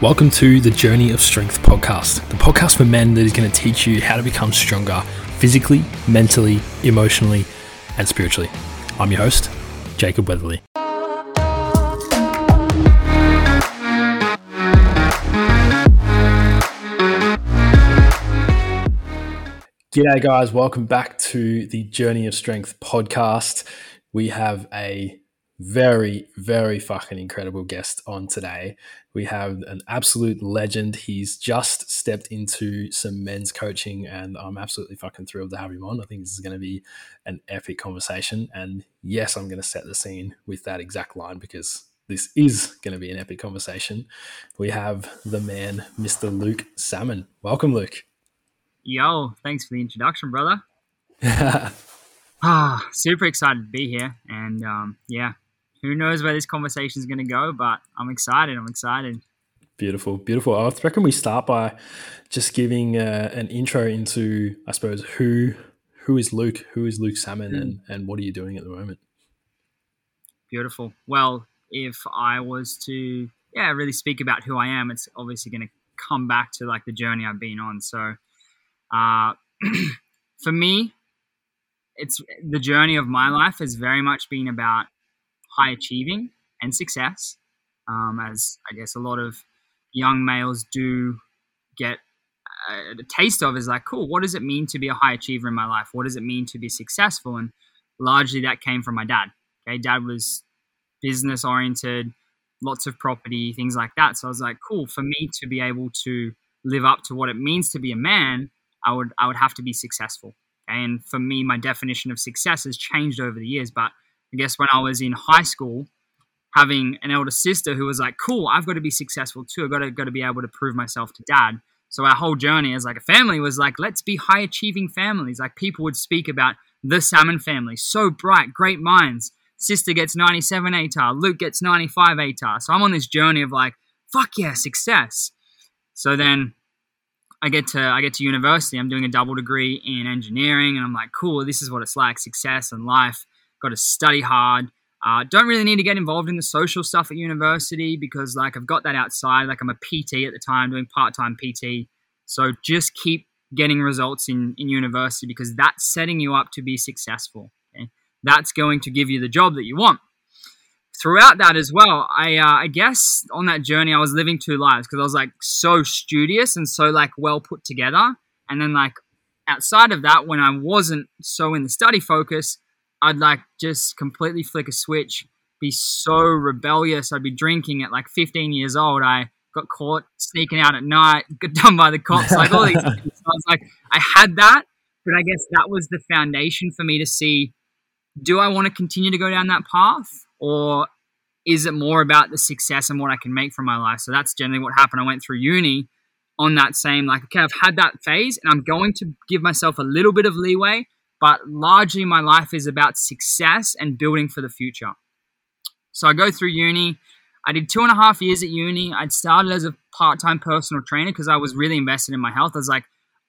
Welcome to the Journey of Strength podcast, the podcast for men that is going to teach you how to become stronger physically, mentally, emotionally, and spiritually. I'm your host, Jacob Weatherly. G'day, guys. Welcome back to the Journey of Strength podcast. We have a very, very fucking incredible guest on today. We have an absolute legend. He's just stepped into some men's coaching, and I'm absolutely fucking thrilled to have him on. I think this is going to be an epic conversation. And yes, I'm going to set the scene with that exact line because this is going to be an epic conversation. We have the man, Mr. Luke Salmon. Welcome, Luke. Yo, thanks for the introduction, brother. ah, super excited to be here, and um, yeah, who knows where this conversation is going to go, but I'm excited. I'm excited. Beautiful, beautiful. I reckon we start by just giving uh, an intro into, I suppose, who who is Luke, who is Luke Salmon, mm. and and what are you doing at the moment? Beautiful. Well, if I was to, yeah, really speak about who I am, it's obviously going to come back to like the journey I've been on. So, uh, for me, it's the journey of my life has very much been about high achieving and success, um, as I guess a lot of young males do get a, a taste of is like, cool, what does it mean to be a high achiever in my life? What does it mean to be successful? And largely that came from my dad. Okay, dad was business oriented, lots of property, things like that. So I was like, cool, for me to be able to live up to what it means to be a man, I would I would have to be successful. And for me, my definition of success has changed over the years, but I guess when I was in high school, having an elder sister who was like, "Cool, I've got to be successful too. I've got to got to be able to prove myself to dad." So our whole journey as like a family was like, let's be high achieving families. Like people would speak about the Salmon family, so bright, great minds. Sister gets 97 ATAR, Luke gets 95 ATAR. So I'm on this journey of like, fuck yeah, success. So then I get to I get to university. I'm doing a double degree in engineering, and I'm like, cool, this is what it's like, success and life got to study hard. Uh, don't really need to get involved in the social stuff at university because, like, I've got that outside. Like, I'm a PT at the time, doing part time PT. So just keep getting results in, in university because that's setting you up to be successful. Okay? That's going to give you the job that you want. Throughout that as well, I, uh, I guess on that journey, I was living two lives because I was like so studious and so like well put together. And then, like, outside of that, when I wasn't so in the study focus, I'd like just completely flick a switch, be so rebellious. I'd be drinking at like 15 years old. I got caught sneaking out at night, got done by the cops, like all these things. So I was like, I had that, but I guess that was the foundation for me to see do I want to continue to go down that path or is it more about the success and what I can make from my life? So that's generally what happened. I went through uni on that same, like, okay, I've had that phase and I'm going to give myself a little bit of leeway but largely my life is about success and building for the future. So I go through uni. I did two and a half years at uni. I'd started as a part time personal trainer because I was really invested in my health. I was like,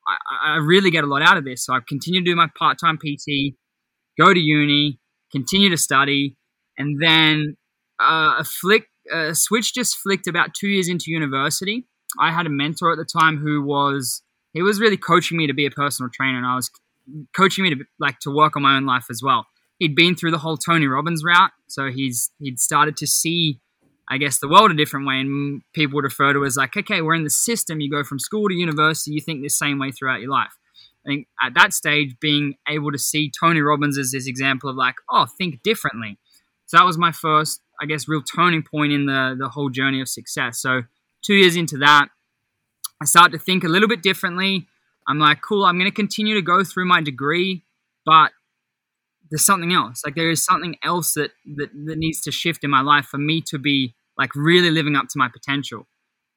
I, I really get a lot out of this. So I continued to do my part time PT, go to uni, continue to study, and then uh, a flick, a switch just flicked about two years into university. I had a mentor at the time who was he was really coaching me to be a personal trainer, and I was coaching me to like to work on my own life as well. He'd been through the whole Tony Robbins route, so he's he'd started to see, I guess, the world a different way. And people would refer to it as like, okay, we're in the system. You go from school to university, you think the same way throughout your life. I think at that stage, being able to see Tony Robbins as this example of like, oh, think differently. So that was my first, I guess, real turning point in the the whole journey of success. So two years into that, I started to think a little bit differently. I'm like, cool, I'm going to continue to go through my degree, but there's something else. Like there is something else that, that that needs to shift in my life for me to be like really living up to my potential.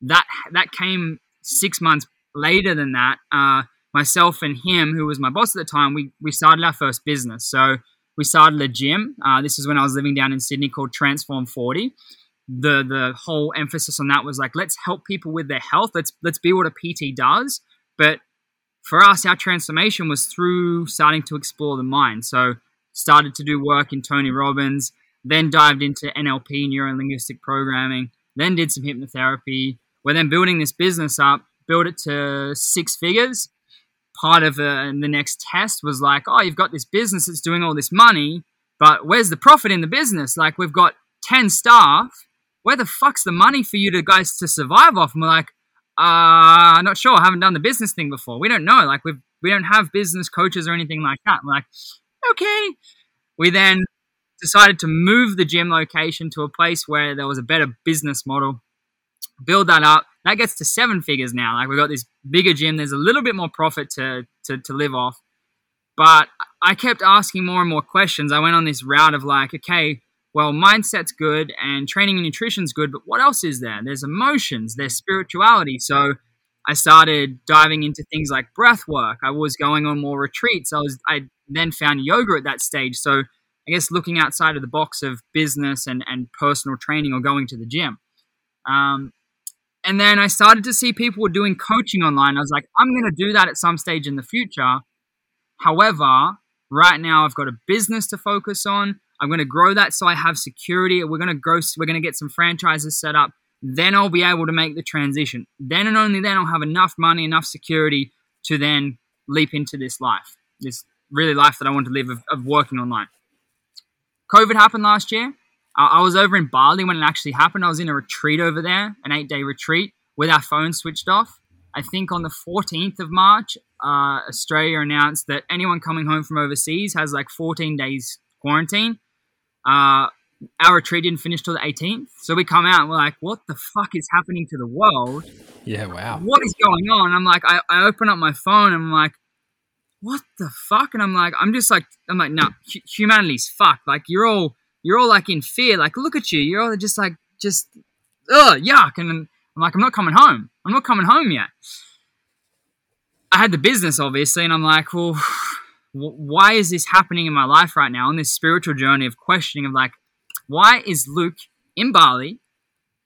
That that came six months later than that. Uh, myself and him, who was my boss at the time, we we started our first business. So we started a gym. Uh, this is when I was living down in Sydney called Transform 40. The the whole emphasis on that was like let's help people with their health. Let's let's be what a PT does, but for us, our transformation was through starting to explore the mind. So, started to do work in Tony Robbins, then dived into NLP, neuro linguistic programming, then did some hypnotherapy, we're then building this business up, build it to six figures. Part of uh, the next test was like, oh, you've got this business that's doing all this money, but where's the profit in the business? Like, we've got 10 staff. Where the fuck's the money for you to guys to survive off? And we're like, uh, I'm not sure. I haven't done the business thing before. We don't know. Like, we've, we don't have business coaches or anything like that. Like, okay. We then decided to move the gym location to a place where there was a better business model, build that up. That gets to seven figures now. Like we've got this bigger gym. There's a little bit more profit to, to, to live off. But I kept asking more and more questions. I went on this route of like, okay, well, mindset's good and training and nutrition's good, but what else is there? There's emotions, there's spirituality. So I started diving into things like breath work. I was going on more retreats. I was I then found yoga at that stage. So I guess looking outside of the box of business and, and personal training or going to the gym. Um, and then I started to see people were doing coaching online. I was like, I'm going to do that at some stage in the future. However, right now I've got a business to focus on. I'm going to grow that so I have security. We're going to grow. We're going to get some franchises set up. Then I'll be able to make the transition. Then and only then I'll have enough money, enough security to then leap into this life, this really life that I want to live of, of working online. COVID happened last year. I was over in Bali when it actually happened. I was in a retreat over there, an eight day retreat with our phones switched off. I think on the 14th of March, uh, Australia announced that anyone coming home from overseas has like 14 days quarantine. Uh, our retreat didn't finish till the 18th. So we come out and we're like, what the fuck is happening to the world? Yeah, wow. What is going on? I'm like, I, I open up my phone and I'm like, what the fuck? And I'm like, I'm just like, I'm like, no, humanity's fucked. Like you're all, you're all like in fear. Like look at you, you're all just like, just, ugh, yuck. And I'm like, I'm not coming home. I'm not coming home yet. I had the business obviously, and I'm like, well, why is this happening in my life right now on this spiritual journey of questioning of like, why is Luke in Bali?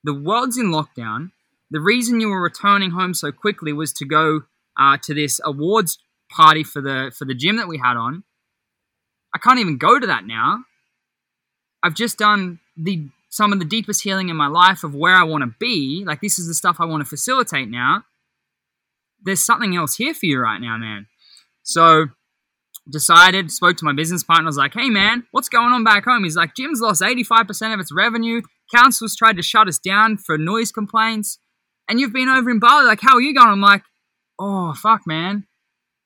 The world's in lockdown. The reason you were returning home so quickly was to go uh, to this awards party for the for the gym that we had on. I can't even go to that now. I've just done the some of the deepest healing in my life of where I want to be. Like this is the stuff I want to facilitate now. There's something else here for you right now, man. So decided, spoke to my business partner, I was like, hey man, what's going on back home? He's like, Gym's lost 85% of its revenue. Council's tried to shut us down for noise complaints. And you've been over in Bali, like, how are you going? I'm like, oh fuck, man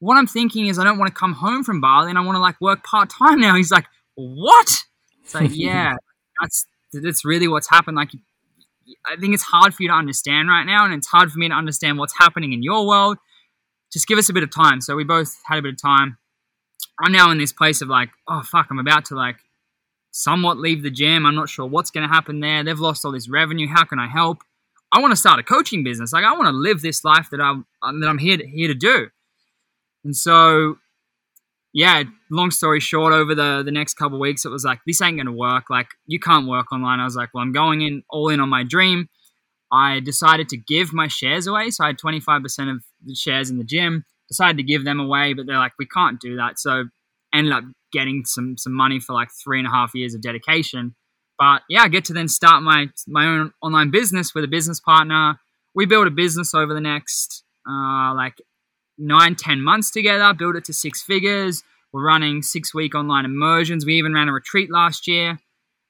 what I'm thinking is I don't want to come home from Bali and I want to like work part time now. He's like, what? It's like, yeah, that's that's really what's happened. Like, I think it's hard for you to understand right now, and it's hard for me to understand what's happening in your world. Just give us a bit of time. So we both had a bit of time. I'm now in this place of like, oh fuck, I'm about to like somewhat leave the gym. I'm not sure what's going to happen there. They've lost all this revenue. How can I help? I want to start a coaching business. Like I want to live this life that I'm um, that I'm here to, here to do. And so, yeah, long story short, over the, the next couple weeks, it was like, this ain't going to work. Like, you can't work online. I was like, well, I'm going in all in on my dream. I decided to give my shares away. So I had 25% of the shares in the gym, decided to give them away, but they're like, we can't do that. So ended up getting some, some money for like three and a half years of dedication. But yeah, I get to then start my, my own online business with a business partner. We built a business over the next uh, like nine, ten months together, built it to six figures. We're running six week online immersions. We even ran a retreat last year.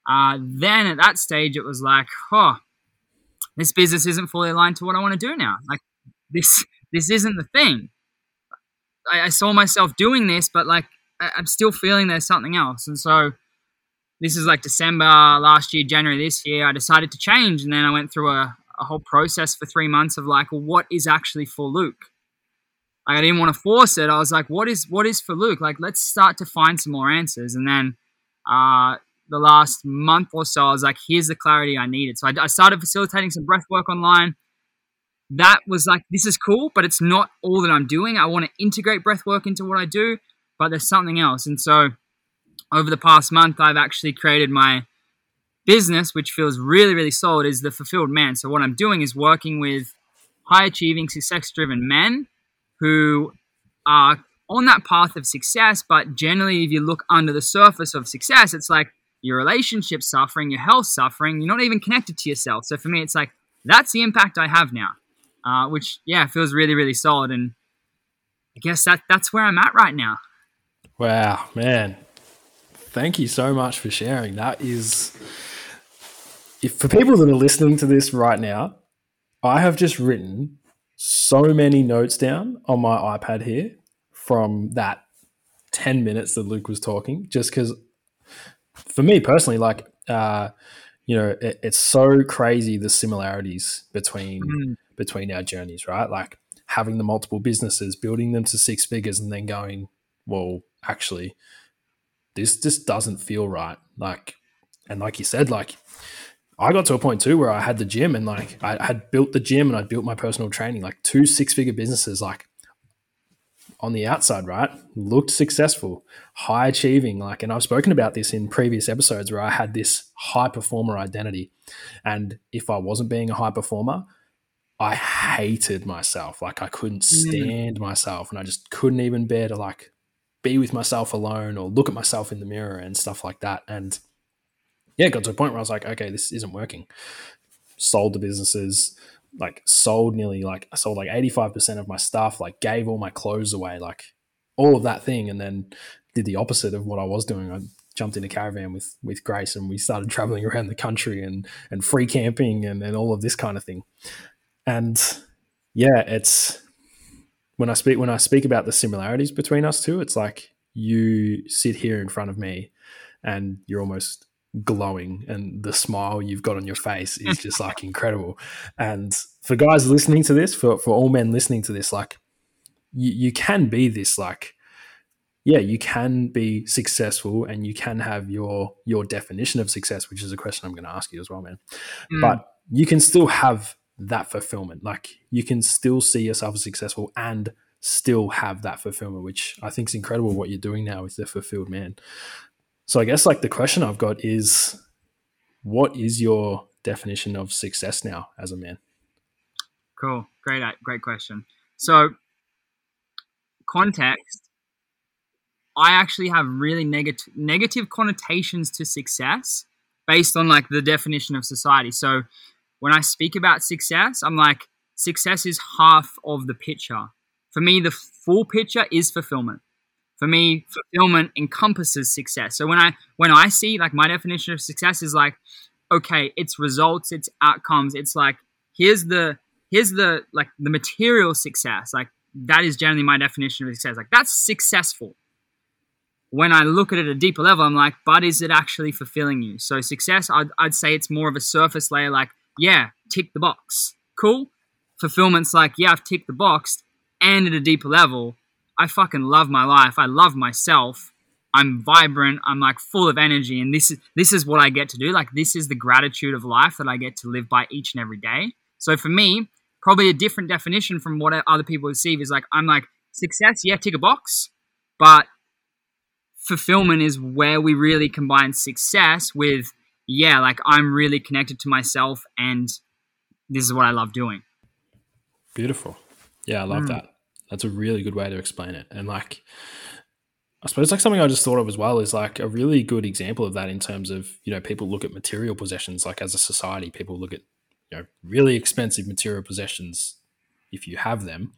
Uh, then at that stage, it was like, oh, this business isn't fully aligned to what I want to do now. Like this, this isn't the thing. I, I saw myself doing this, but like I, I'm still feeling there's something else. And so this is like December last year, January this year. I decided to change, and then I went through a, a whole process for three months of like, well, what is actually for Luke? Like I didn't want to force it. I was like, what is what is for Luke? Like let's start to find some more answers. And then uh, the last month or so, I was like, here's the clarity I needed. So I, I started facilitating some breath work online. That was like, this is cool, but it's not all that I'm doing. I want to integrate breath work into what I do, but there's something else. And so over the past month, I've actually created my business, which feels really, really solid, is the fulfilled man. So what I'm doing is working with high achieving, success driven men who are on that path of success, but generally, if you look under the surface of success, it's like your relationship suffering, your health suffering, you're not even connected to yourself. So for me, it's like that's the impact I have now, uh, which yeah feels really really solid. And I guess that that's where I'm at right now. Wow, man! Thank you so much for sharing. That is, if for people that are listening to this right now, I have just written so many notes down on my iPad here from that 10 minutes that Luke was talking, just because for me personally, like, uh, you know, it, it's so crazy the similarities between mm. between our journeys, right? Like having the multiple businesses, building them to six figures, and then going, well, actually, this just doesn't feel right. Like, and like you said, like I got to a point too where I had the gym and like I had built the gym and I built my personal training, like two six figure businesses, like on the outside, right? Looked successful, high achieving. Like, and I've spoken about this in previous episodes where I had this high performer identity. And if I wasn't being a high performer, I hated myself. Like I couldn't mm. stand mm. myself and I just couldn't even bear to like be with myself alone or look at myself in the mirror and stuff like that. And yeah, got to a point where I was like, okay, this isn't working. Sold the businesses, like sold nearly like I sold like 85% of my stuff, like gave all my clothes away, like all of that thing, and then did the opposite of what I was doing. I jumped in a caravan with with Grace and we started traveling around the country and and free camping and, and all of this kind of thing. And yeah, it's when I speak when I speak about the similarities between us two, it's like you sit here in front of me and you're almost glowing and the smile you've got on your face is just like incredible. And for guys listening to this, for, for all men listening to this, like you, you can be this like yeah, you can be successful and you can have your your definition of success, which is a question I'm going to ask you as well, man. Mm. But you can still have that fulfillment. Like you can still see yourself as successful and still have that fulfillment, which I think is incredible what you're doing now with the fulfilled man. So I guess like the question I've got is what is your definition of success now as a man? Cool. Great uh, great question. So context I actually have really negative negative connotations to success based on like the definition of society. So when I speak about success, I'm like success is half of the picture. For me, the full picture is fulfillment. For me fulfillment encompasses success. So when i when i see like my definition of success is like okay it's results it's outcomes. It's like here's the here's the like the material success. Like that is generally my definition of success. Like that's successful. When i look at it at a deeper level i'm like but is it actually fulfilling you? So success i'd, I'd say it's more of a surface layer like yeah tick the box cool fulfillment's like yeah i've ticked the box and at a deeper level I fucking love my life. I love myself. I'm vibrant. I'm like full of energy, and this is this is what I get to do. Like this is the gratitude of life that I get to live by each and every day. So for me, probably a different definition from what other people receive is like I'm like success. Yeah, tick a box, but fulfillment is where we really combine success with yeah, like I'm really connected to myself, and this is what I love doing. Beautiful. Yeah, I love mm. that. That's a really good way to explain it. And like, I suppose like something I just thought of as well is like a really good example of that in terms of, you know, people look at material possessions, like as a society, people look at, you know, really expensive material possessions. If you have them,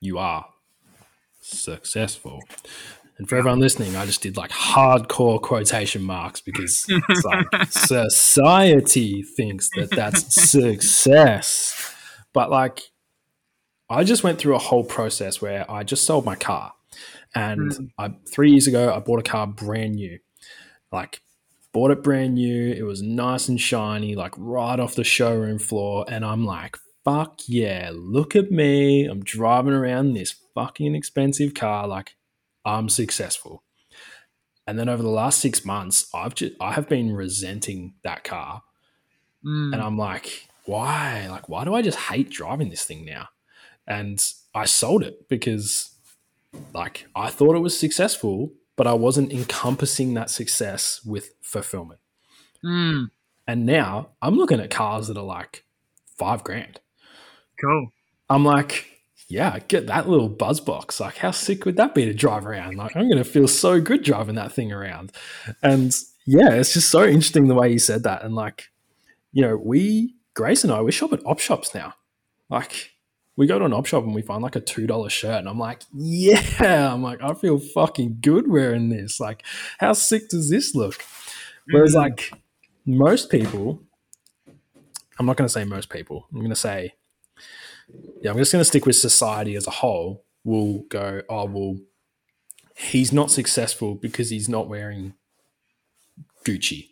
you are successful. And for everyone listening, I just did like hardcore quotation marks because it's like society thinks that that's success. But like, I just went through a whole process where I just sold my car. And mm. I, three years ago, I bought a car brand new. Like, bought it brand new. It was nice and shiny, like right off the showroom floor. And I'm like, fuck yeah, look at me. I'm driving around this fucking expensive car. Like, I'm successful. And then over the last six months, I've just, I have been resenting that car. Mm. And I'm like, why? Like, why do I just hate driving this thing now? and I sold it because like I thought it was successful, but I wasn't encompassing that success with fulfillment. Mm. And now I'm looking at cars that are like five grand. Cool. I'm like, yeah, get that little buzz box. Like, how sick would that be to drive around? Like, I'm going to feel so good driving that thing around. And yeah, it's just so interesting the way you said that. And like, you know, we Grace and I, we shop at op shops now. Like, we go to an op shop and we find like a $2 shirt. And I'm like, yeah. I'm like, I feel fucking good wearing this. Like, how sick does this look? Whereas, Mm. like, most people, I'm not going to say most people, I'm going to say, yeah, I'm just going to stick with society as a whole, will go, oh, well, he's not successful because he's not wearing Gucci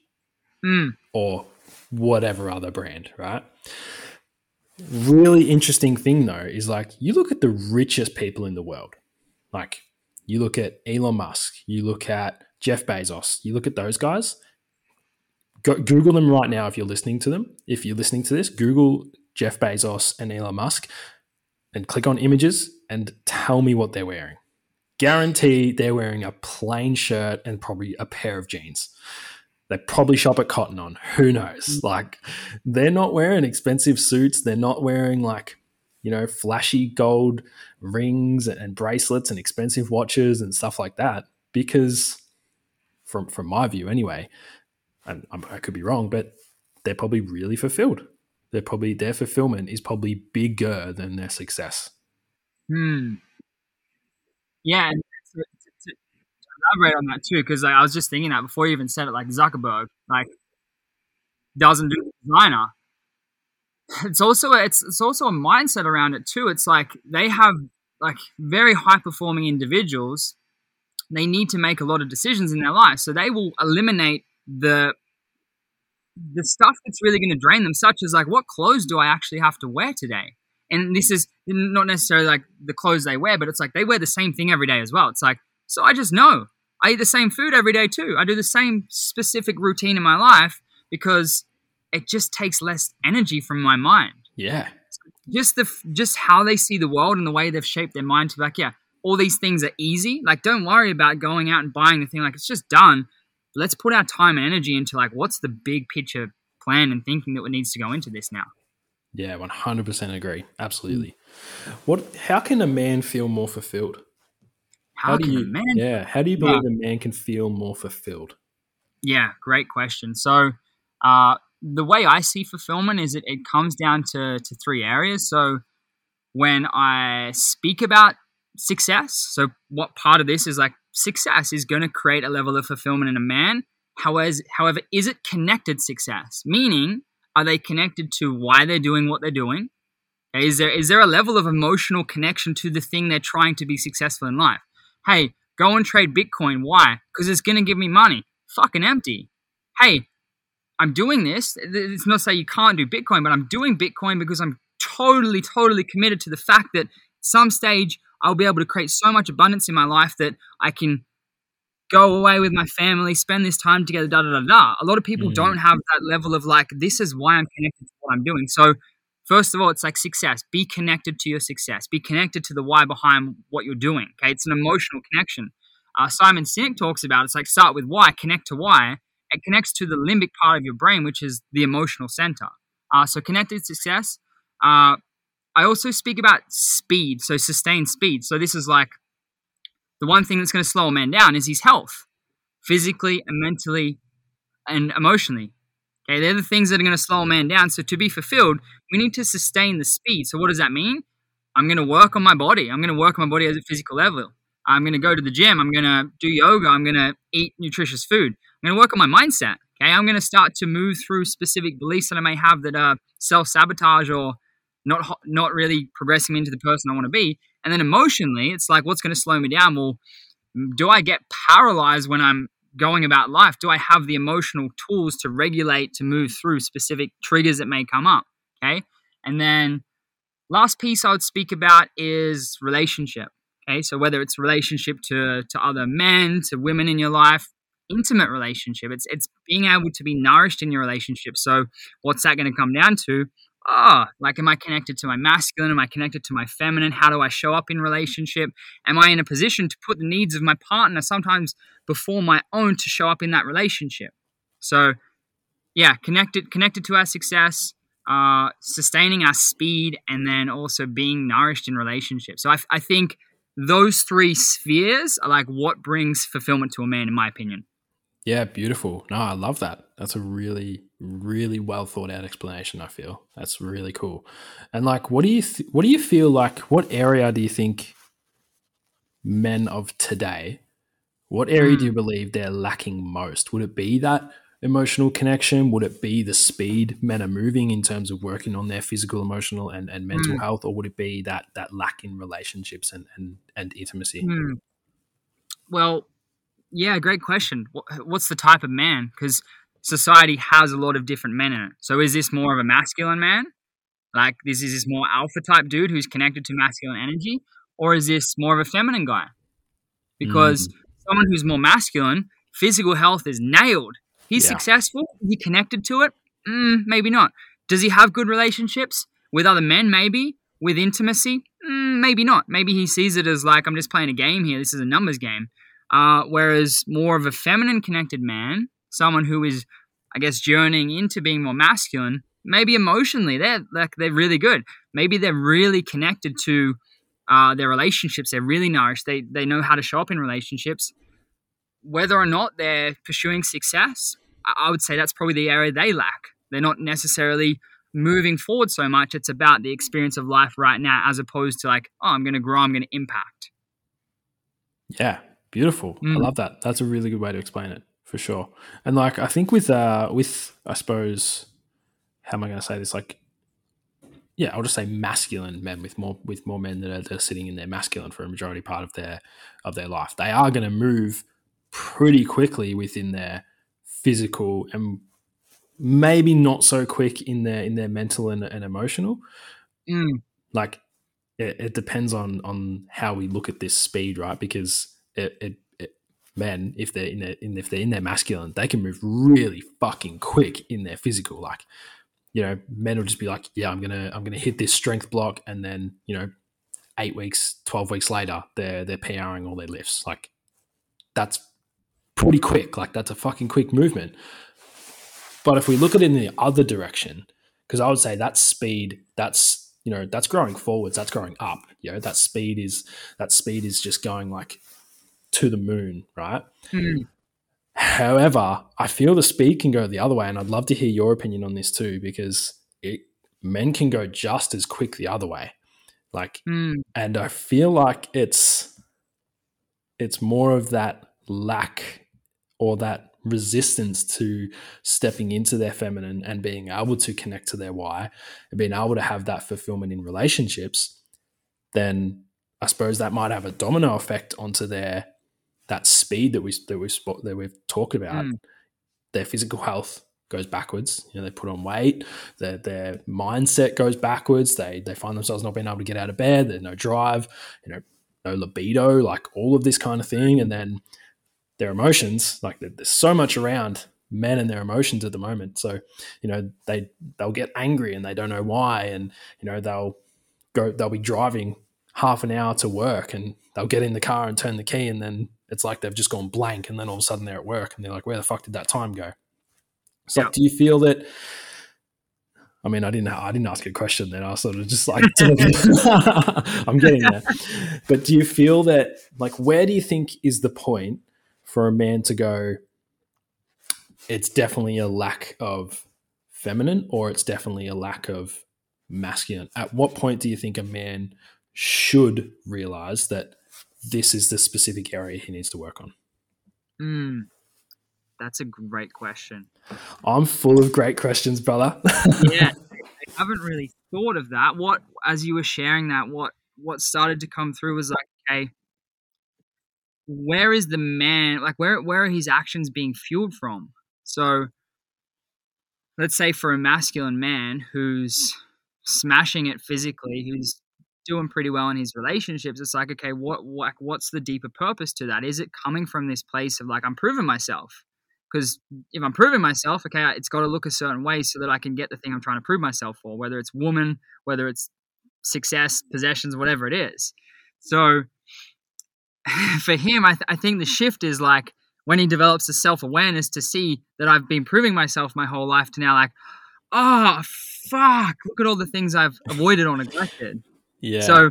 Mm. or whatever other brand, right? Really interesting thing though is like you look at the richest people in the world. Like you look at Elon Musk, you look at Jeff Bezos, you look at those guys. Go, Google them right now if you're listening to them. If you're listening to this, Google Jeff Bezos and Elon Musk and click on images and tell me what they're wearing. Guarantee they're wearing a plain shirt and probably a pair of jeans. They probably shop at Cotton On. Who knows? Mm. Like, they're not wearing expensive suits. They're not wearing like, you know, flashy gold rings and bracelets and expensive watches and stuff like that. Because, from from my view, anyway, and I'm, I could be wrong, but they're probably really fulfilled. They're probably their fulfillment is probably bigger than their success. Hmm. Yeah, and to, to, to elaborate on that too, because like, I was just thinking that before you even said it, like Zuckerberg, like doesn't do designer. It's also it's it's also a mindset around it too. It's like they have like very high performing individuals. They need to make a lot of decisions in their life, so they will eliminate the the stuff that's really going to drain them, such as like what clothes do I actually have to wear today? And this is not necessarily like the clothes they wear, but it's like they wear the same thing every day as well. It's like, so I just know I eat the same food every day too. I do the same specific routine in my life because it just takes less energy from my mind. Yeah. Just the just how they see the world and the way they've shaped their mind to be like, yeah, all these things are easy. Like, don't worry about going out and buying the thing. Like, it's just done. Let's put our time and energy into like, what's the big picture plan and thinking that needs to go into this now. Yeah, one hundred percent agree. Absolutely. What? How can a man feel more fulfilled? How, do can you? man yeah. How do you believe a man can feel more fulfilled? Yeah, great question. So, uh, the way I see fulfillment is it, it comes down to, to three areas. So, when I speak about success, so what part of this is like success is going to create a level of fulfillment in a man. However, however, is it connected success? Meaning, are they connected to why they're doing what they're doing? Is there is there a level of emotional connection to the thing they're trying to be successful in life? Hey, go and trade Bitcoin. Why? Because it's going to give me money. Fucking empty. Hey, I'm doing this. It's not say you can't do Bitcoin, but I'm doing Bitcoin because I'm totally, totally committed to the fact that some stage I'll be able to create so much abundance in my life that I can go away with my family, spend this time together, da da da da. A lot of people Mhm. don't have that level of like, this is why I'm connected to what I'm doing. So, first of all, it's like success. Be connected to your success. Be connected to the why behind what you're doing. Okay, it's an emotional connection. Uh, Simon Sinek talks about it's like start with why, connect to why. It connects to the limbic part of your brain, which is the emotional center. Uh, so, connected to success. Uh, I also speak about speed, so sustained speed. So, this is like the one thing that's going to slow a man down is his health, physically and mentally and emotionally. Okay, they're the things that are going to slow a man down. So to be fulfilled, we need to sustain the speed. So what does that mean? I'm going to work on my body. I'm going to work on my body at a physical level. I'm going to go to the gym. I'm going to do yoga. I'm going to eat nutritious food. I'm going to work on my mindset. Okay, I'm going to start to move through specific beliefs that I may have that are self sabotage or not not really progressing into the person I want to be. And then emotionally, it's like, what's going to slow me down? Well, do I get paralyzed when I'm going about life? Do I have the emotional tools to regulate, to move through specific triggers that may come up? Okay. And then last piece I would speak about is relationship. Okay. So whether it's relationship to, to other men, to women in your life, intimate relationship, it's, it's being able to be nourished in your relationship. So what's that going to come down to? Ah, like, am I connected to my masculine? Am I connected to my feminine? How do I show up in relationship? Am I in a position to put the needs of my partner sometimes before my own to show up in that relationship? So, yeah, connected, connected to our success, uh, sustaining our speed, and then also being nourished in relationship. So, I, I think those three spheres are like what brings fulfillment to a man, in my opinion. Yeah, beautiful. No, I love that. That's a really, really well thought out explanation. I feel that's really cool. And like, what do you th- what do you feel like? What area do you think men of today? What area do you believe they're lacking most? Would it be that emotional connection? Would it be the speed men are moving in terms of working on their physical, emotional, and, and mental mm. health, or would it be that that lack in relationships and and, and intimacy? Mm. Well, yeah, great question. What's the type of man? Because society has a lot of different men in it. So is this more of a masculine man? Like this is this more alpha type dude who's connected to masculine energy, or is this more of a feminine guy? Because mm. someone who's more masculine, physical health is nailed. He's yeah. successful. He connected to it. Mm, maybe not. Does he have good relationships with other men? Maybe with intimacy. Mm, maybe not. Maybe he sees it as like I'm just playing a game here. This is a numbers game. Uh, whereas more of a feminine connected man someone who is, I guess, journeying into being more masculine, maybe emotionally they're like they're really good. Maybe they're really connected to uh, their relationships. They're really nourished. They they know how to show up in relationships. Whether or not they're pursuing success, I would say that's probably the area they lack. They're not necessarily moving forward so much. It's about the experience of life right now, as opposed to like, oh, I'm going to grow, I'm going to impact. Yeah, beautiful. Mm. I love that. That's a really good way to explain it for sure. And like I think with uh with I suppose how am I going to say this like yeah, I'll just say masculine men with more with more men that are, that are sitting in their masculine for a majority part of their of their life. They are going to move pretty quickly within their physical and maybe not so quick in their in their mental and, and emotional. Mm. Like it, it, depends on on how we look at this speed, right? Because it, it men, if they're in their, in, if they're in their masculine, they can move really fucking quick in their physical. Like, you know, men will just be like, yeah, I'm gonna I'm gonna hit this strength block, and then you know, eight weeks, twelve weeks later, they're they're PRing all their lifts. Like, that's pretty quick. Like, that's a fucking quick movement. But if we look at it in the other direction, because I would say that's speed, that's you know, that's growing forwards, that's growing up. You know, that speed is that speed is just going like to the moon, right? Mm. However, I feel the speed can go the other way, and I'd love to hear your opinion on this too, because it, men can go just as quick the other way. Like, mm. and I feel like it's it's more of that lack or that resistance to stepping into their feminine and being able to connect to their why and being able to have that fulfillment in relationships, then I suppose that might have a domino effect onto their that speed that we that we that we've talked about, mm. their physical health goes backwards. You know, they put on weight, their their mindset goes backwards. They they find themselves not being able to get out of bed. There's no drive. You know, no libido, like all of this kind of thing, and then their emotions. Like there's so much around men and their emotions at the moment. So you know they they'll get angry and they don't know why, and you know they'll go they'll be driving half an hour to work and they'll get in the car and turn the key and then it's like they've just gone blank and then all of a sudden they're at work and they're like, where the fuck did that time go? So yeah. like, do you feel that? I mean, I didn't. I didn't ask a question. Then I was sort of just like, I'm getting there. But do you feel that, like, where do you think is the point for a man to go? It's definitely a lack of feminine, or it's definitely a lack of masculine. At what point do you think a man should realize that this is the specific area he needs to work on? Mm, that's a great question. I'm full of great questions, brother. yeah, I haven't really thought of that. What, as you were sharing that, what what started to come through was like, okay, where is the man? Like, where where are his actions being fueled from? So, let's say for a masculine man who's smashing it physically, who's doing pretty well in his relationships, it's like, okay, what, what what's the deeper purpose to that? Is it coming from this place of like I'm proving myself? Because if I'm proving myself, okay, it's got to look a certain way so that I can get the thing I'm trying to prove myself for, whether it's woman, whether it's success, possessions, whatever it is. So for him, I, th- I think the shift is like when he develops the self awareness to see that I've been proving myself my whole life to now, like, oh, fuck, look at all the things I've avoided or neglected. Yeah. So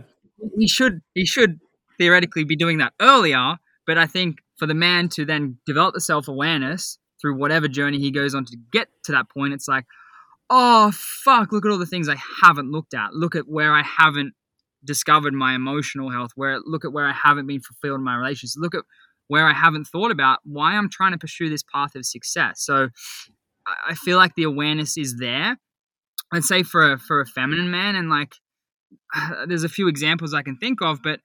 he should he should theoretically be doing that earlier, but I think for the man to then develop the self awareness through whatever journey he goes on to get to that point, it's like, oh fuck, look at all the things I haven't looked at. Look at where I haven't discovered my emotional health. Where look at where I haven't been fulfilled in my relationships. Look at where I haven't thought about why I'm trying to pursue this path of success. So I feel like the awareness is there. I'd say for a, for a feminine man, and like there's a few examples I can think of, but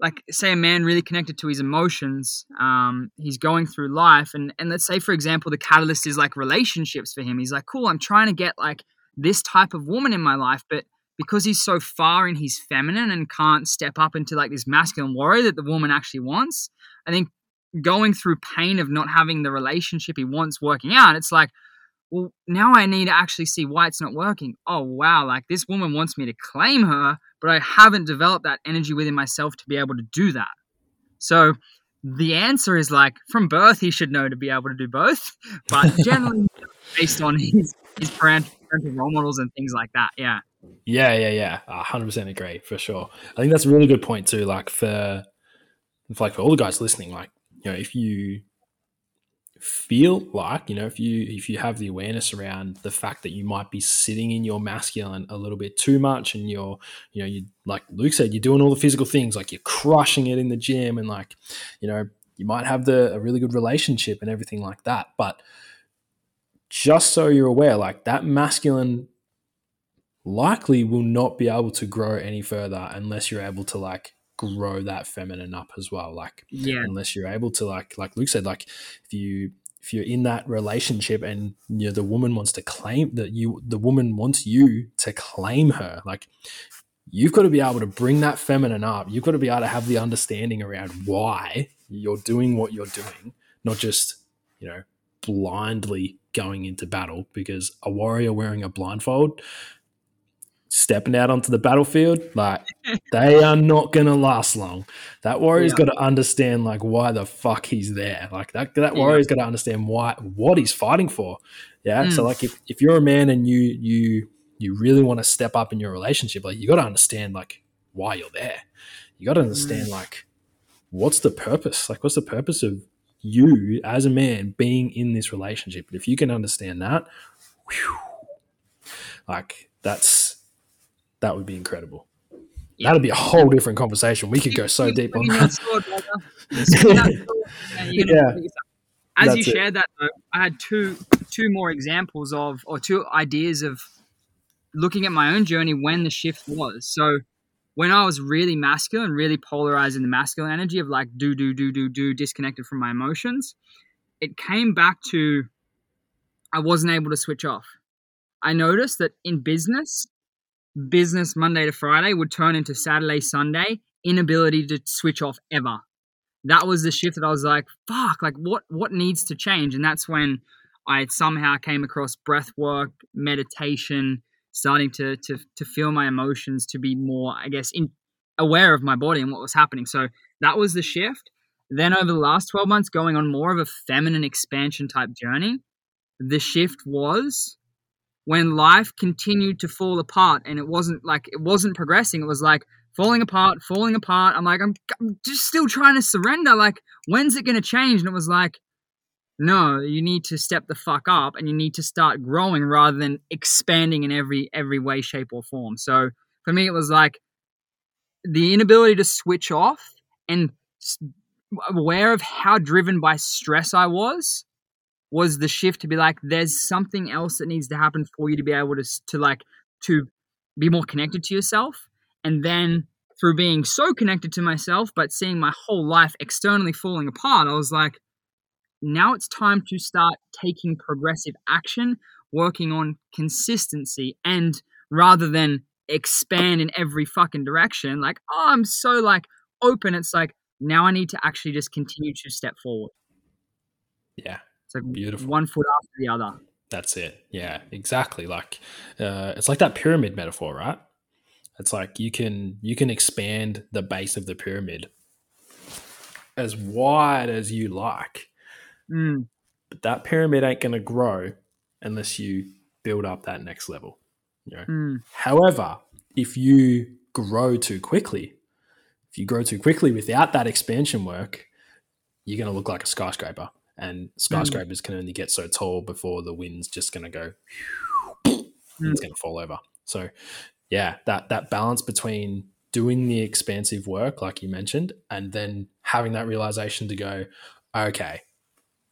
like say a man really connected to his emotions um, he's going through life and and let's say for example the catalyst is like relationships for him. He's like cool i'm trying to get like this type of woman in my life but because he's so far in his feminine and can't step up into like this masculine warrior that the woman actually wants i think going through pain of not having the relationship he wants working out it's like well now i need to actually see why it's not working oh wow like this woman wants me to claim her but I haven't developed that energy within myself to be able to do that. So the answer is like from birth he should know to be able to do both, but generally based on his his parental role models and things like that. Yeah. Yeah, yeah, yeah. hundred percent agree for sure. I think that's a really good point too. Like for, for like for all the guys listening, like you know, if you feel like you know if you if you have the awareness around the fact that you might be sitting in your masculine a little bit too much and you're you know you like luke said you're doing all the physical things like you're crushing it in the gym and like you know you might have the a really good relationship and everything like that. But just so you're aware like that masculine likely will not be able to grow any further unless you're able to like grow that feminine up as well like yeah. unless you're able to like like luke said like if you if you're in that relationship and you know the woman wants to claim that you the woman wants you to claim her like you've got to be able to bring that feminine up. You've got to be able to have the understanding around why you're doing what you're doing not just you know blindly going into battle because a warrior wearing a blindfold stepping out onto the battlefield, like they are not going to last long. That warrior's yeah. got to understand like why the fuck he's there. Like that that warrior's yeah. got to understand why what he's fighting for. Yeah. Mm. So like if, if you're a man and you you you really want to step up in your relationship, like you got to understand like why you're there. You got to understand mm. like what's the purpose? Like what's the purpose of you as a man being in this relationship? And if you can understand that, whew, like that's that would be incredible. Yeah. That'd be a whole different conversation. We could go so deep on that. yeah. As That's you shared that, though, I had two two more examples of, or two ideas of looking at my own journey when the shift was. So when I was really masculine, really polarized in the masculine energy of like do do do do do, disconnected from my emotions, it came back to I wasn't able to switch off. I noticed that in business, business Monday to Friday would turn into Saturday, Sunday, inability to switch off ever. That was the shift that I was like, fuck, like what what needs to change? And that's when I somehow came across breath work, meditation, starting to to to feel my emotions, to be more, I guess, in aware of my body and what was happening. So that was the shift. Then over the last 12 months, going on more of a feminine expansion type journey, the shift was when life continued to fall apart and it wasn't like it wasn't progressing. It was like falling apart falling apart. I'm like i'm, I'm just still trying to surrender. Like when's it going to change? And it was like no you need to step the fuck up and you need to start growing rather than expanding in every every way shape or form. So for me it was like the inability to switch off and aware of how driven by stress i was was the shift to be like there's something else that needs to happen for you to be able to to like to be more connected to yourself. And then through being so connected to myself but seeing my whole life externally falling apart i was like now it's time to start taking progressive action working on consistency and rather than expand in every fucking direction like oh i'm so like open it's like now i need to actually just continue to step forward. Yeah like beautiful one foot after the other. That's it. Yeah, exactly. Like uh, it's like that pyramid metaphor, right? It's like you can you can expand the base of the pyramid as wide as you like, mm. but that pyramid ain't going to grow unless you build up that next level. You know? mm. However, if you grow too quickly, if you grow too quickly without that expansion work, you're going to look like a skyscraper and skyscrapers mm. can only get so tall before the wind's just going to go mm. it's going to fall over so yeah that that balance between doing the expansive work like you mentioned and then having that realization to go okay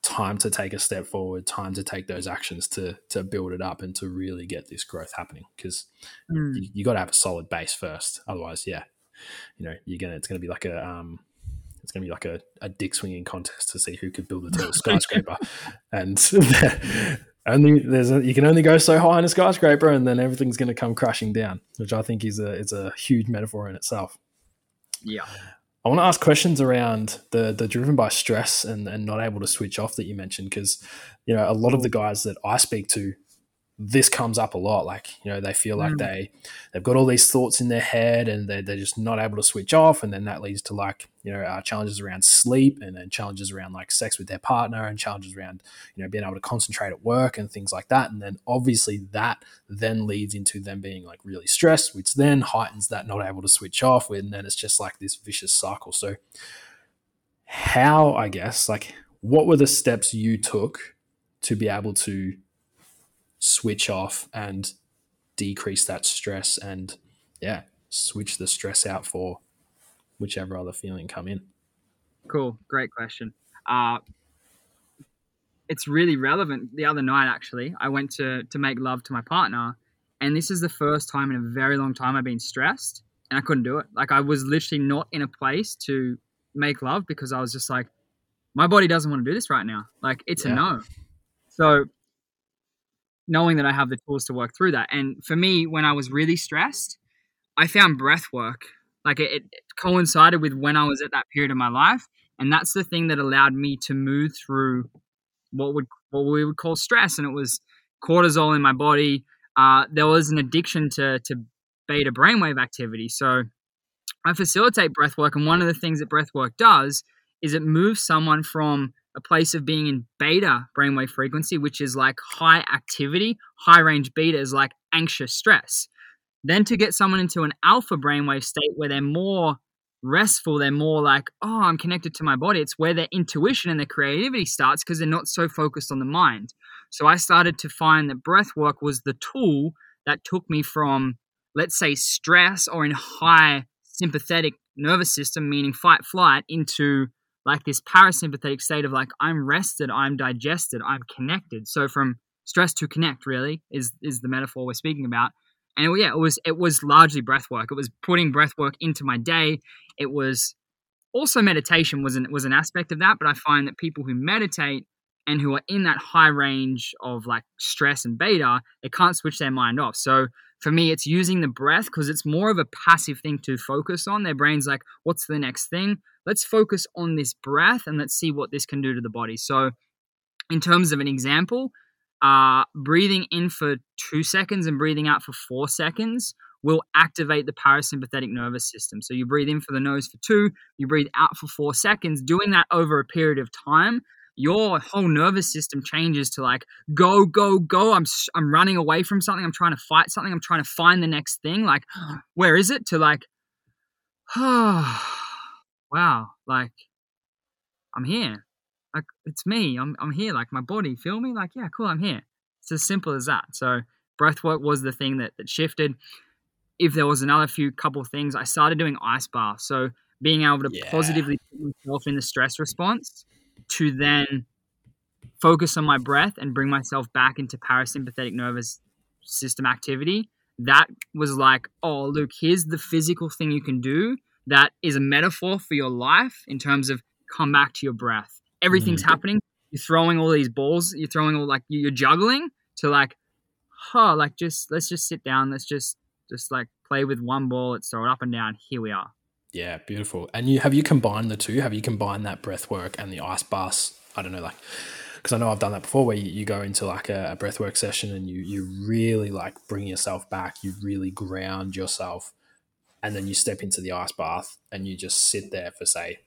time to take a step forward time to take those actions to to build it up and to really get this growth happening because mm. you, you got to have a solid base first otherwise yeah you know you're gonna it's gonna be like a um it's going to be like a, a dick swinging contest to see who could build the tallest skyscraper. and only there's a, you can only go so high in a skyscraper, and then everything's going to come crashing down, which I think is a is a huge metaphor in itself. Yeah. I want to ask questions around the the driven by stress and, and not able to switch off that you mentioned because you know a lot of the guys that I speak to this comes up a lot. Like, you know, they feel like mm. they they've got all these thoughts in their head and they're, they're just not able to switch off. And then that leads to like, you know, uh, challenges around sleep and then challenges around like sex with their partner and challenges around, you know, being able to concentrate at work and things like that. And then obviously that then leads into them being like really stressed, which then heightens that not able to switch off. And then it's just like this vicious cycle. So how, I guess, like what were the steps you took to be able to switch off and decrease that stress and yeah, switch the stress out for whichever other feeling come in. Cool, great question. Uh, it's really relevant. The other night, actually, I went to to make love to my partner, and this is the first time in a very long time I've been stressed, and I couldn't do it. Like I was literally not in a place to make love because I was just like, my body doesn't want to do this right now. Like it's yeah. a no. So knowing that I have the tools to work through that. And for me, when I was really stressed, I found breath work. Like it, it, coincided with when I was at that period of my life. And that's the thing that allowed me to move through what would what we would call stress. And it was cortisol in my body. Uh, there was an addiction to to beta brainwave activity. So I facilitate breath work, and one of the things that breath work does is it moves someone from a place of being in beta brainwave frequency, which is like high activity, high range beta is like anxious stress. Then to get someone into an alpha brainwave state where they're more restful, they're more like, oh, I'm connected to my body. It's where their intuition and their creativity starts because they're not so focused on the mind. So I started to find that breath work was the tool that took me from, let's say, stress or in high sympathetic nervous system, meaning fight flight, into like this parasympathetic state of like I'm rested, I'm digested, I'm connected. So from stress to connect really is is the metaphor we're speaking about. And yeah, it was it was largely breath work. It was putting breath work into my day. It was also meditation was an was an aspect of that, but I find that people who meditate and who are in that high range of like stress and beta, they can't switch their mind off. So for me, it's using the breath because it's more of a passive thing to focus on. Their brain's like, what's the next thing? let's focus on this breath and let's see what this can do to the body. So, in terms of an example, uh, breathing in for two seconds and breathing out for four seconds will activate the parasympathetic nervous system. So, you breathe in for the nose for two, you breathe out for four seconds. Doing that over a period of time, your whole nervous system changes to like go go go i'm i'm running away from something i'm trying to fight something i'm trying to find the next thing like where is it to like wow, like I'm here. Like it's me. I'm I'm here. Like my body, feel me? Like, yeah, cool, I'm here. It's as simple as that. So breath work was the thing that, that shifted. If there was another few couple things, I started doing ice baths. So being able to yeah. positively put myself in the stress response to then focus on my breath and bring myself back into parasympathetic nervous system activity. That was like, oh, look, here's the physical thing you can do that is a metaphor for your life in terms of come back to your breath. Everything's mm. happening. You're throwing all these balls. You're throwing all like you're juggling to like, huh, like just let's just sit down. Let's just just like play with one ball. Let's throw it up and down. Here we are. Yeah, beautiful. And you have you combined the two? Have you combined that breath work and the ice baths? I don't know, like because I know I've done that before, where you, you go into like a, a breathwork session and you you really like bring yourself back. You really ground yourself and then you step into the ice bath and you just sit there for say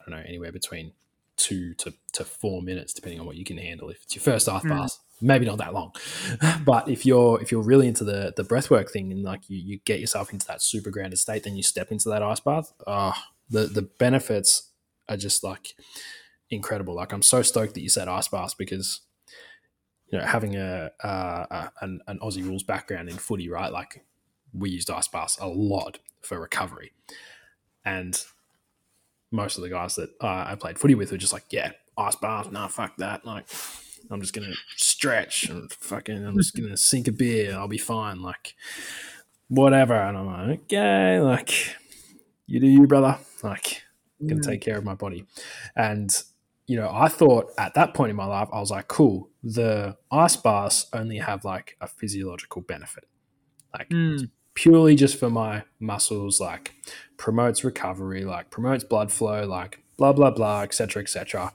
i don't know anywhere between two to, to four minutes depending on what you can handle if it's your first ice mm. bath maybe not that long but if you're if you're really into the the breathwork thing and like you, you get yourself into that super grounded state then you step into that ice bath oh the the benefits are just like incredible. Like I'm so stoked that you said ice baths because you know having a, a an, an Aussie rules background in footy, right? Like we used ice baths a lot for recovery, and most of the guys that uh, I played footy with were just like, yeah, ice bath, nah, fuck that. Like I'm just gonna stretch and fucking I'm just gonna sink a beer, I'll be fine. Like whatever. And I'm like, okay, like you do you, brother. Like I'm gonna take care of my body. And you know, I thought at that point in my life, I was like, cool, the ice baths only have like a physiological benefit. Like Mm. purely just for my muscles, like promotes recovery, like promotes blood flow, like blah blah blah, etc. etc.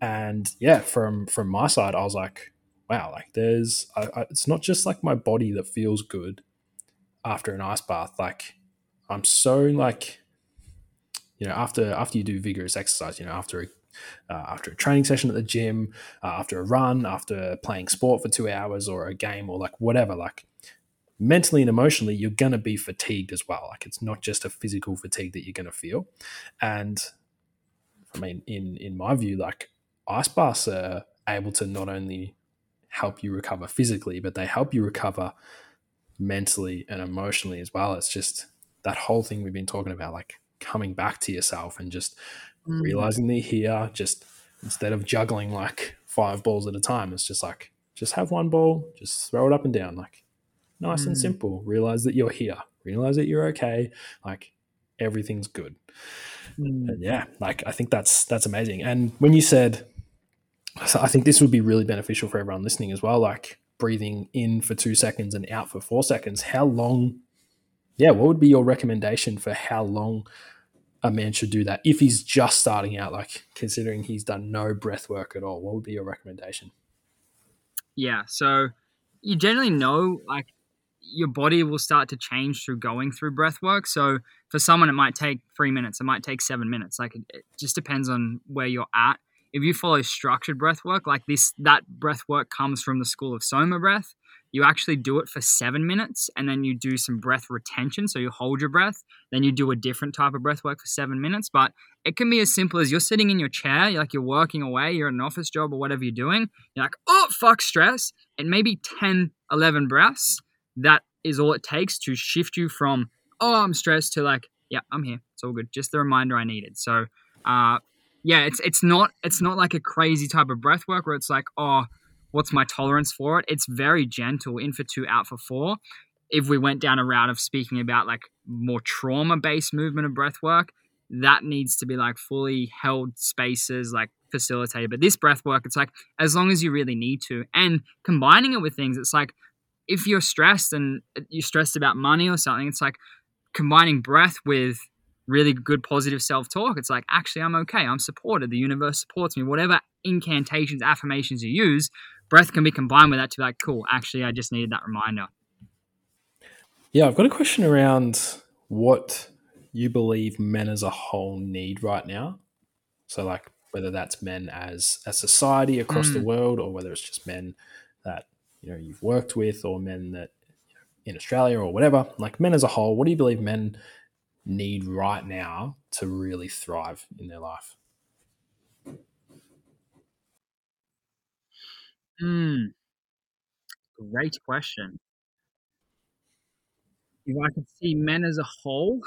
And yeah, from from my side, I was like, wow, like there's, I, I, it's not just like my body that feels good after an ice bath. Like I'm so like, you know, after after you do vigorous exercise, you know, after a uh, after a training session at the gym, uh, after a run, after playing sport for two hours or a game or like whatever, like mentally and emotionally, you're going to be fatigued as well. Like it's not just a physical fatigue that you're going to feel. And I mean, in, in my view, like ice baths are able to not only help you recover physically, but they help you recover mentally and emotionally as well. It's just that whole thing we've been talking about, like coming back to yourself and just Mm. realizing they're here just instead of juggling like five balls at a time it's just like just have one ball just throw it up and down like nice and Mm. simple realize that you're here realize that you're okay like everything's good Mm. and yeah like i think that's that's amazing and when you said so i think this would be really beneficial for everyone listening as well like breathing in for two seconds and out for four seconds how long yeah what would be your recommendation for how long a man should do that if he's just starting out like considering he's done no breath work at all what would be your recommendation Yeah. So you generally know like your body will start to change through going through breath work. So for someone, it might take three minutes. It might take seven minutes. Like it, it just depends on where you're at. If you follow structured breath work, like this, that breath work comes from the school of Soma breath. You actually do it for seven minutes and then you do some breath retention. So you hold your breath, then you do a different type of breath work for seven minutes. But it can be as simple as you're sitting in your chair, you're like you're working away, you're in an office job or whatever you're doing. You're like, oh, fuck stress. And maybe 10, 11 breaths. That is all it takes to shift you from, oh, I'm stressed to like, yeah, I'm here. It's all good. Just the reminder I needed. So, uh, yeah, it's it's not it's not like a crazy type of breath work where it's like, oh, what's my tolerance for it? It's very gentle, in for two, out for four. If we went down a route of speaking about like more trauma based movement of breath work, that needs to be like fully held spaces, like facilitated. But this breath work, it's like as long as you really need to. And combining it with things, it's like if you're stressed and uh, you're stressed about money or something, it's like combining breath with really good positive self-talk. It's like actually i'm okay. I'm supported. The universe supports me. Whatever incantations affirmations you use breath can be combined with that to be like cool actually i just needed that reminder. Yeah i've got a question around what you believe men as a whole need right now. So like whether that's men as a society across the Mm. world or whether it's just men that you know you've worked with or men that you know, in australia or whatever. Like men as a whole what do you believe men need right now to really thrive in their life Hmm. Great question. If I could see men as a whole,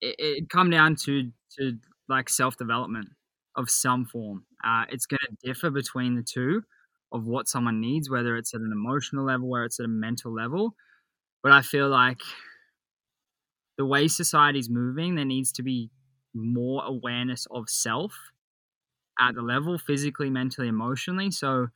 it, it'd come down to to like self development of some form. Uh, it's going to differ between the two of what someone needs, whether it's at an emotional level, where it's at a mental level. But I feel like the way society's moving, there needs to be more awareness of self at the level physically, mentally, emotionally. So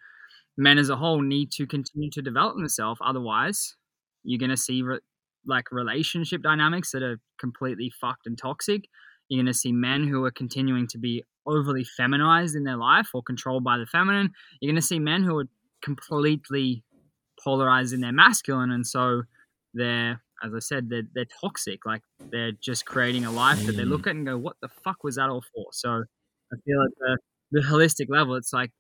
men as a whole need to continue to develop themselves. Otherwise, you're going to see re- like relationship dynamics that are completely fucked and toxic. You're going to see men who are continuing to be overly feminized in their life or controlled by the feminine. You're going to see men who are completely polarized in their masculine. And so they're, as I said, they're, they're toxic. Like they're just creating a life that they Mm. look at and go, what the fuck was that all for? So I feel like the, the holistic level, it's like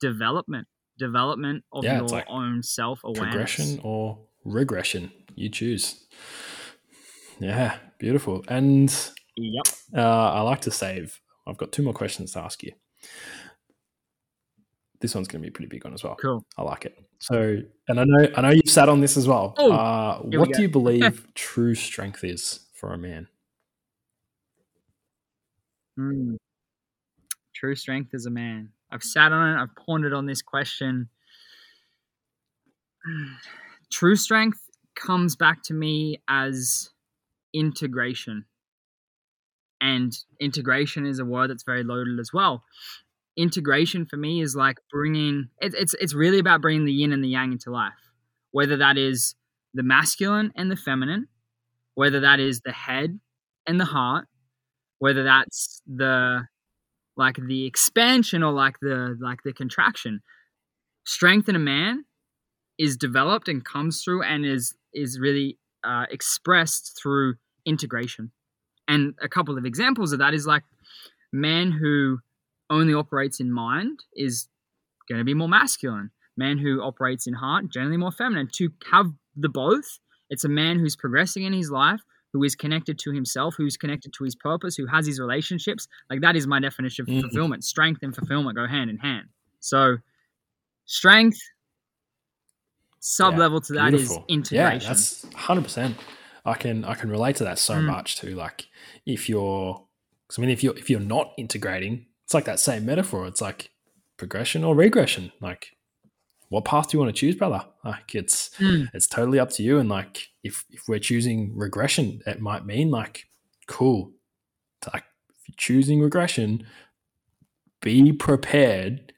development, development of Yeah, your like own self awareness. progression or regression you choose yeah beautiful. And Yep. uh, I like to save. I've got two more questions to ask you. This one's going to be a pretty big one as well. Cool. I like it. So, and I know I know you've sat on this as well. Oh, uh, here we what do you believe true strength is for a man? Mm. True strength as a man. I've sat on it. I've pondered on this question. True strength comes back to me as integration. And integration is a word that's very loaded as well. Integration for me is like bringing it, it's it's really about bringing the yin and the yang into life. Whether that is the masculine and the feminine, whether that is the head and the heart, whether that's the like the expansion or like the like the contraction strength in a man is developed and comes through and is is really uh, expressed through integration and a couple of examples of that is like man who only operates in mind is going to be more masculine man who operates in heart generally more feminine to have the both it's a man who's progressing in his life who is connected to himself, who's connected to his purpose, who has his relationships. Like that is my definition of Mhm. fulfillment. Strength and fulfillment go hand in hand. So strength sub level to that is Beautiful. integration. Yeah, that's hundred percent. I can I can relate to that so Mm. much too. Like if you're, I mean, if you're if you're not integrating, it's like that same metaphor. It's like progression or regression. Like, what path do you want to choose, brother? Like, it's Mm. it's totally up to you. And like, if if we're choosing regression, it might mean like, cool. It's Like, if you're choosing regression, be prepared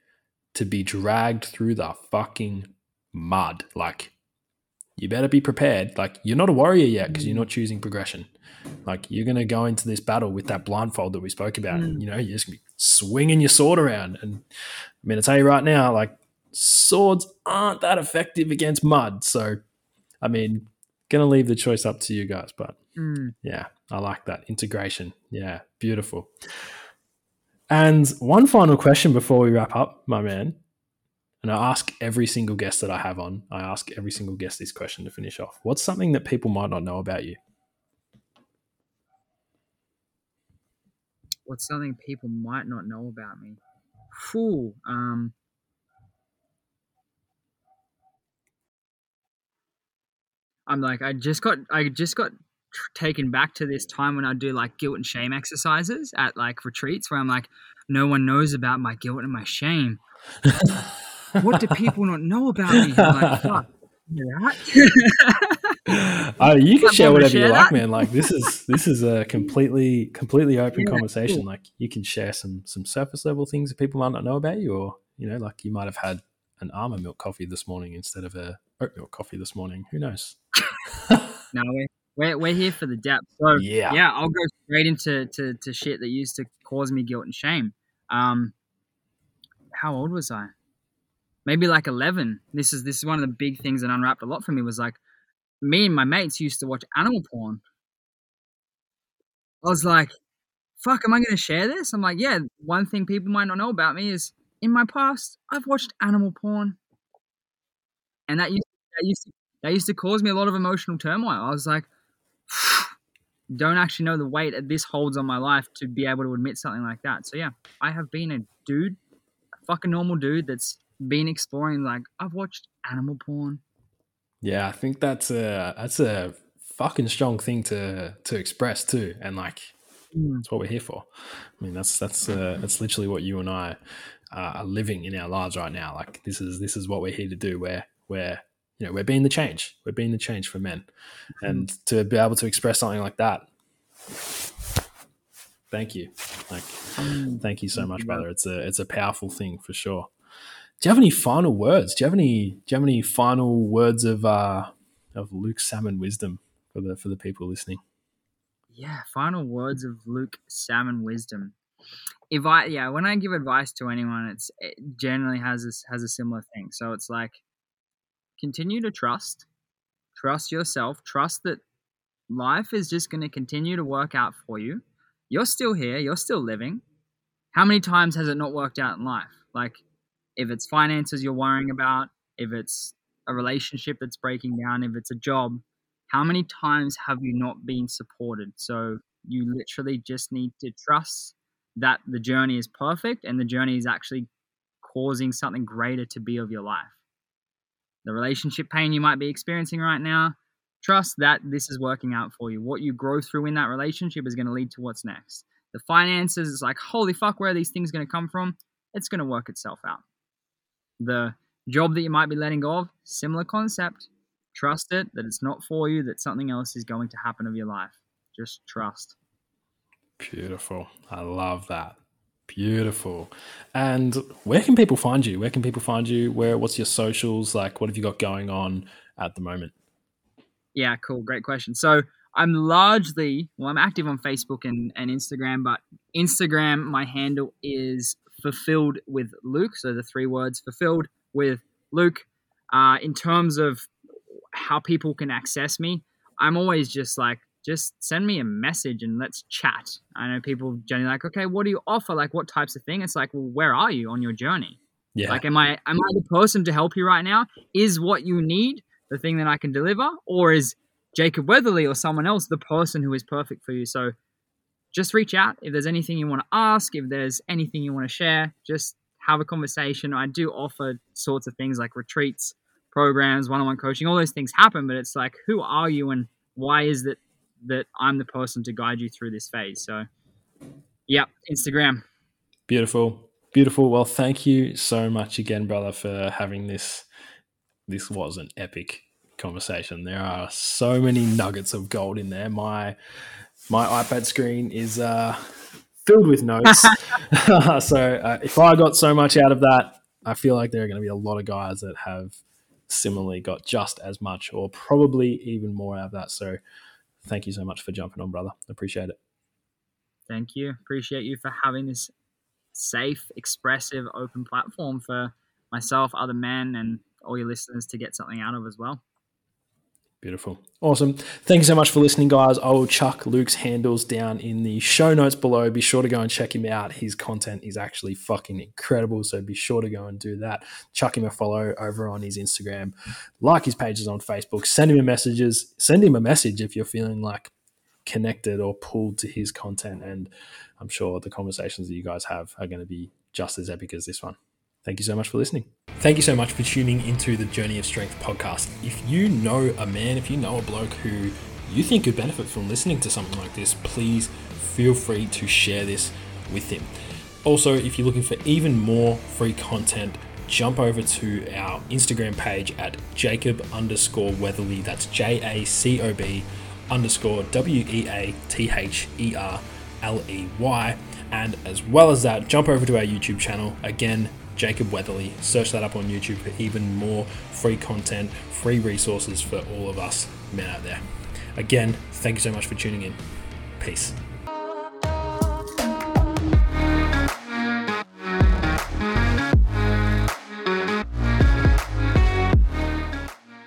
to be dragged through the fucking mud. Like, you better be prepared. Like, you're not a warrior yet because you're not choosing progression. Like, you're going to go into this battle with that blindfold that we spoke about. Mm. You know, you're just to be swinging your sword around. And I'm going to tell you right now, like, swords aren't that effective against mud. So, I mean, going to leave the choice up to you guys. But Mm. yeah, I like that integration. Yeah, beautiful. And one final question before we wrap up, my man. And I ask every single guest that I have on, I ask every single guest this question to finish off. What's something that people might not know about you? What's something people might not know about me? Fool. Um, I'm like, I just got, I just got taken back to this time when I do like guilt and shame exercises at like retreats where I'm like, no one knows about my guilt and my shame. What do people not know about me? Like, fuck. you oh, you can share whatever you share like, that. man. Like this is this is a completely completely open Yeah, conversation. cool. Like you can share some some surface level things that people might not know about you, or you know, like you might have had an almond milk coffee this morning instead of a oat milk coffee this morning. Who knows? no, we're, we're, we're here for the depth. So, Yeah. yeah, I'll go straight into to, to shit that used to cause me guilt and shame. Um, how old was I? Maybe like eleven. This is this is one of the big things that unwrapped a lot for me. Was like me and my mates used to watch animal porn. I was like, "Fuck, am I going to share this?" I'm like, "Yeah." One thing people might not know about me is in my past, I've watched animal porn, and that used that used to, that used to cause me a lot of emotional turmoil. I was like, don't actually know the weight that this holds on my life to be able to admit something like that. So yeah, I have been a dude, a fucking normal dude that's been exploring. Like I've watched animal porn. Yeah, I think that's a that's a fucking strong thing to to express too, and like Mm. that's what we're here for. I mean, that's that's uh, that's literally what you and I uh, are living in our lives right now. Like this is this is what we're here to do. We're we're you know we're being the change. We're being the change for men, and to be able to express something like that. Thank you, like Mm. thank you so much, brother. It's a it's a powerful thing for sure. Do you have any final words? Do you have any Do you have any final words of uh of Luke Salmon wisdom for the for the people listening? Yeah, final words of Luke Salmon wisdom. If I yeah, when I give advice to anyone, it's it generally has this has a similar thing. So it's like continue to trust, trust yourself, trust that life is just going to continue to work out for you. You're still here, you're still living. How many times has it not worked out in life? Like if it's finances you're worrying about, if it's a relationship that's breaking down, if it's a job, How many times have you not been supported? So you literally just need to trust that the journey is perfect and the journey is actually causing something greater to be of your life. The relationship pain you might be experiencing right now, trust that this is working out for you. What you grow through in that relationship is going to lead to what's next. The finances, it's like, holy fuck, where are these things going to come from? It's going to work itself out. The job that you might be letting go of, similar concept. Trust it, that it's not for you, that something else is going to happen of your life. Just trust. Beautiful. I love that. Beautiful. And where can people find you? Where can people find you? Where what's your socials? Like what have you got going on at the moment? Yeah, cool. Great question. So I'm largely well, I'm active on Facebook and, and Instagram, but Instagram, my handle is fulfilled with Luke. So the three words fulfilled with Luke. Uh, in terms of how people can access me, I'm always just like just send me a message and let's chat. I know people generally like, okay, what do you offer? Like, what types of thing? It's like, well, where are you on your journey? Yeah. Like, am I am I the person to help you right now? Is what you need the thing that I can deliver, or is Jacob Weatherley or someone else the person who is perfect for you? So, just reach out if there's anything you want to ask, if there's anything you want to share. Just have a conversation. I do offer sorts of things like retreats, programs, one-on-one coaching. All those things happen, but it's like, who are you and why is it that I'm the person to guide you through this phase. So, yeah, Instagram. Beautiful, beautiful. Well, thank you so much again, brother, for having this. This was an epic conversation. There are so many nuggets of gold in there. My my iPad screen is uh, filled with notes. so uh, if I got so much out of that, I feel like there are going to be a lot of guys that have similarly got just as much or probably even more out of that. So thank you so much for jumping on, brother. Appreciate it. Thank you. Appreciate you for having this safe, expressive, open platform for myself, other men, and all your listeners to get something out of as well. Beautiful. Awesome. Thank you so much for listening, guys. I will chuck Luke's handles down in the show notes below. Be sure to go and check him out. His content is actually fucking incredible. So be sure to go and do that. Chuck him a follow over on his Instagram. Like his pages on Facebook. Send him a messages. Send him a message if you're feeling like connected or pulled to his content. And I'm sure the conversations that you guys have are going to be just as epic as this one. Thank you so much for listening. Thank you so much for tuning into the Journey of Strength podcast. If you know a man, if you know a bloke who you think could benefit from listening to something like this, please feel free to share this with him. Also, if you're looking for even more free content, jump over to our Instagram page at Jacob underscore Weatherley. That's J A C O B underscore W E A T H E R L E Y. And as well as that, jump over to our YouTube channel. Again, Jacob Weatherley. Search that up on YouTube for even more free content, free resources for all of us men out there. Again, thank you so much for tuning in. Peace.